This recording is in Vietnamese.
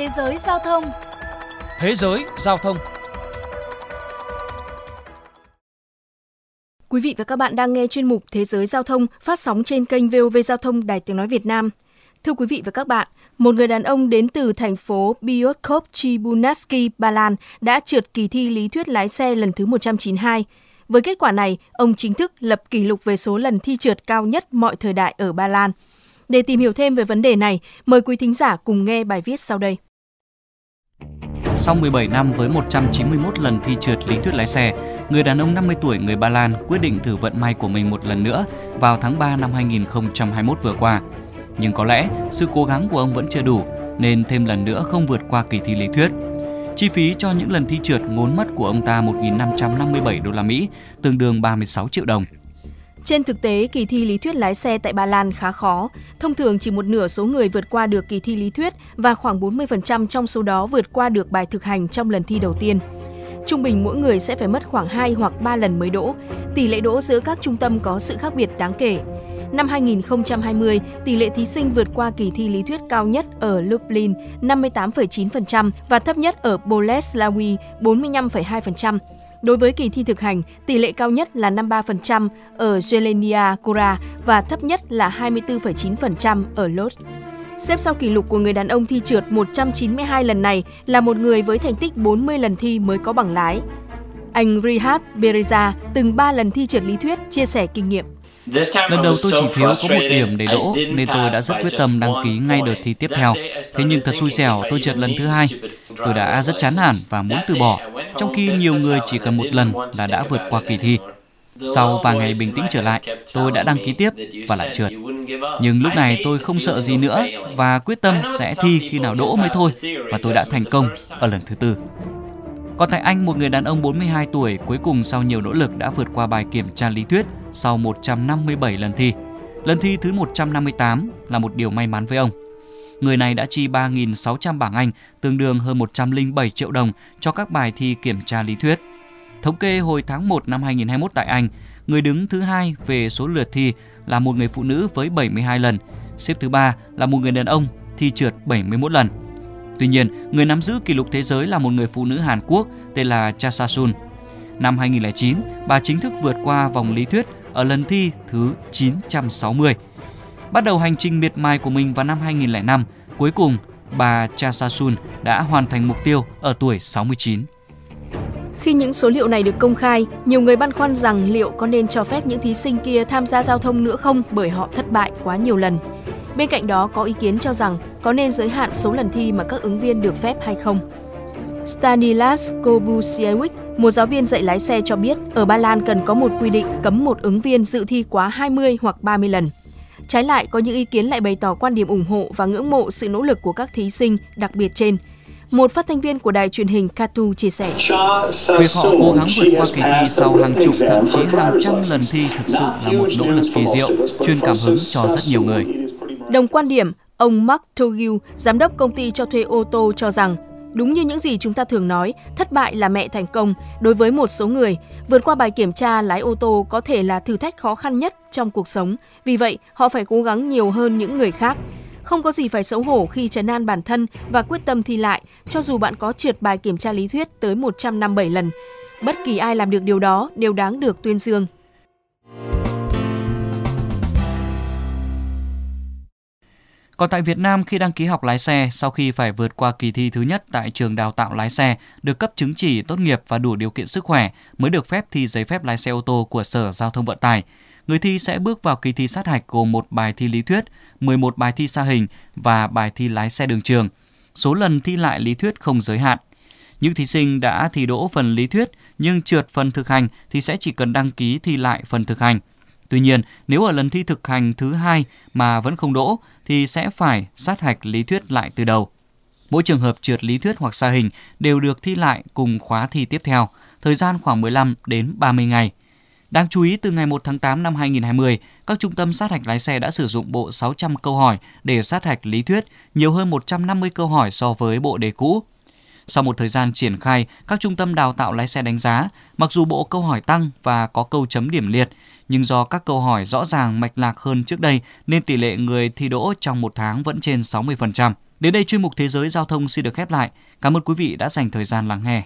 Thế giới giao thông Thế giới giao thông Quý vị và các bạn đang nghe chuyên mục Thế giới giao thông phát sóng trên kênh VOV Giao thông Đài Tiếng Nói Việt Nam. Thưa quý vị và các bạn, một người đàn ông đến từ thành phố Biotkov Chibunaski, Ba Lan đã trượt kỳ thi lý thuyết lái xe lần thứ 192. Với kết quả này, ông chính thức lập kỷ lục về số lần thi trượt cao nhất mọi thời đại ở Ba Lan. Để tìm hiểu thêm về vấn đề này, mời quý thính giả cùng nghe bài viết sau đây. Sau 17 năm với 191 lần thi trượt lý thuyết lái xe, người đàn ông 50 tuổi người Ba Lan quyết định thử vận may của mình một lần nữa vào tháng 3 năm 2021 vừa qua. Nhưng có lẽ sự cố gắng của ông vẫn chưa đủ nên thêm lần nữa không vượt qua kỳ thi lý thuyết. Chi phí cho những lần thi trượt ngốn mất của ông ta 1.557 đô la Mỹ, tương đương 36 triệu đồng. Trên thực tế, kỳ thi lý thuyết lái xe tại Ba Lan khá khó. Thông thường chỉ một nửa số người vượt qua được kỳ thi lý thuyết và khoảng 40% trong số đó vượt qua được bài thực hành trong lần thi đầu tiên. Trung bình mỗi người sẽ phải mất khoảng 2 hoặc 3 lần mới đỗ. Tỷ lệ đỗ giữa các trung tâm có sự khác biệt đáng kể. Năm 2020, tỷ lệ thí sinh vượt qua kỳ thi lý thuyết cao nhất ở Lublin 58,9% và thấp nhất ở Boleslawi 45,2%. Đối với kỳ thi thực hành, tỷ lệ cao nhất là 53% ở Jelenia Kora và thấp nhất là 24,9% ở Lodz. Xếp sau kỷ lục của người đàn ông thi trượt 192 lần này là một người với thành tích 40 lần thi mới có bằng lái. Anh Rihad Bereza từng 3 lần thi trượt lý thuyết chia sẻ kinh nghiệm. Lần đầu tôi chỉ thiếu có một điểm để đỗ nên tôi đã rất quyết tâm đăng ký ngay đợt thi tiếp theo. Thế nhưng thật xui xẻo tôi trượt lần thứ hai. Tôi đã rất chán nản và muốn từ bỏ, trong khi nhiều người chỉ cần một lần là đã vượt qua kỳ thi. Sau vài ngày bình tĩnh trở lại, tôi đã đăng ký tiếp và lại trượt. Nhưng lúc này tôi không sợ gì nữa và quyết tâm sẽ thi khi nào đỗ mới thôi và tôi đã thành công ở lần thứ tư. Còn tại Anh, một người đàn ông 42 tuổi cuối cùng sau nhiều nỗ lực đã vượt qua bài kiểm tra lý thuyết sau 157 lần thi. Lần thi thứ 158 là một điều may mắn với ông. Người này đã chi 3.600 bảng Anh, tương đương hơn 107 triệu đồng cho các bài thi kiểm tra lý thuyết. Thống kê hồi tháng 1 năm 2021 tại Anh, người đứng thứ hai về số lượt thi là một người phụ nữ với 72 lần, xếp thứ ba là một người đàn ông thi trượt 71 lần. Tuy nhiên, người nắm giữ kỷ lục thế giới là một người phụ nữ Hàn Quốc tên là Cha Sa-sun. Năm 2009, bà chính thức vượt qua vòng lý thuyết ở lần thi thứ 960. Bắt đầu hành trình miệt mài của mình vào năm 2005, cuối cùng bà Cha Sasun đã hoàn thành mục tiêu ở tuổi 69. Khi những số liệu này được công khai, nhiều người băn khoăn rằng liệu có nên cho phép những thí sinh kia tham gia giao thông nữa không bởi họ thất bại quá nhiều lần. Bên cạnh đó có ý kiến cho rằng có nên giới hạn số lần thi mà các ứng viên được phép hay không. Stanislas Kobusiewicz, một giáo viên dạy lái xe cho biết, ở Ba Lan cần có một quy định cấm một ứng viên dự thi quá 20 hoặc 30 lần. Trái lại, có những ý kiến lại bày tỏ quan điểm ủng hộ và ngưỡng mộ sự nỗ lực của các thí sinh đặc biệt trên. Một phát thanh viên của đài truyền hình Katu chia sẻ. Việc họ cố gắng vượt qua kỳ thi sau hàng chục thậm chí hàng trăm lần thi thực sự là một nỗ lực kỳ diệu, truyền cảm hứng cho rất nhiều người. Đồng quan điểm, ông Mark Togiu, giám đốc công ty cho thuê ô tô cho rằng Đúng như những gì chúng ta thường nói, thất bại là mẹ thành công. Đối với một số người, vượt qua bài kiểm tra lái ô tô có thể là thử thách khó khăn nhất trong cuộc sống. Vì vậy, họ phải cố gắng nhiều hơn những người khác. Không có gì phải xấu hổ khi trấn an bản thân và quyết tâm thi lại, cho dù bạn có trượt bài kiểm tra lý thuyết tới 157 lần. Bất kỳ ai làm được điều đó đều đáng được tuyên dương. Còn tại Việt Nam khi đăng ký học lái xe, sau khi phải vượt qua kỳ thi thứ nhất tại trường đào tạo lái xe, được cấp chứng chỉ tốt nghiệp và đủ điều kiện sức khỏe mới được phép thi giấy phép lái xe ô tô của Sở Giao thông Vận tải. Người thi sẽ bước vào kỳ thi sát hạch gồm một bài thi lý thuyết, 11 bài thi xa hình và bài thi lái xe đường trường. Số lần thi lại lý thuyết không giới hạn. Những thí sinh đã thi đỗ phần lý thuyết nhưng trượt phần thực hành thì sẽ chỉ cần đăng ký thi lại phần thực hành. Tuy nhiên, nếu ở lần thi thực hành thứ hai mà vẫn không đỗ thì sẽ phải sát hạch lý thuyết lại từ đầu. Mỗi trường hợp trượt lý thuyết hoặc xa hình đều được thi lại cùng khóa thi tiếp theo, thời gian khoảng 15 đến 30 ngày. Đáng chú ý, từ ngày 1 tháng 8 năm 2020, các trung tâm sát hạch lái xe đã sử dụng bộ 600 câu hỏi để sát hạch lý thuyết, nhiều hơn 150 câu hỏi so với bộ đề cũ. Sau một thời gian triển khai, các trung tâm đào tạo lái xe đánh giá, mặc dù bộ câu hỏi tăng và có câu chấm điểm liệt, nhưng do các câu hỏi rõ ràng mạch lạc hơn trước đây nên tỷ lệ người thi đỗ trong một tháng vẫn trên 60%. Đến đây chuyên mục Thế giới Giao thông xin được khép lại. Cảm ơn quý vị đã dành thời gian lắng nghe.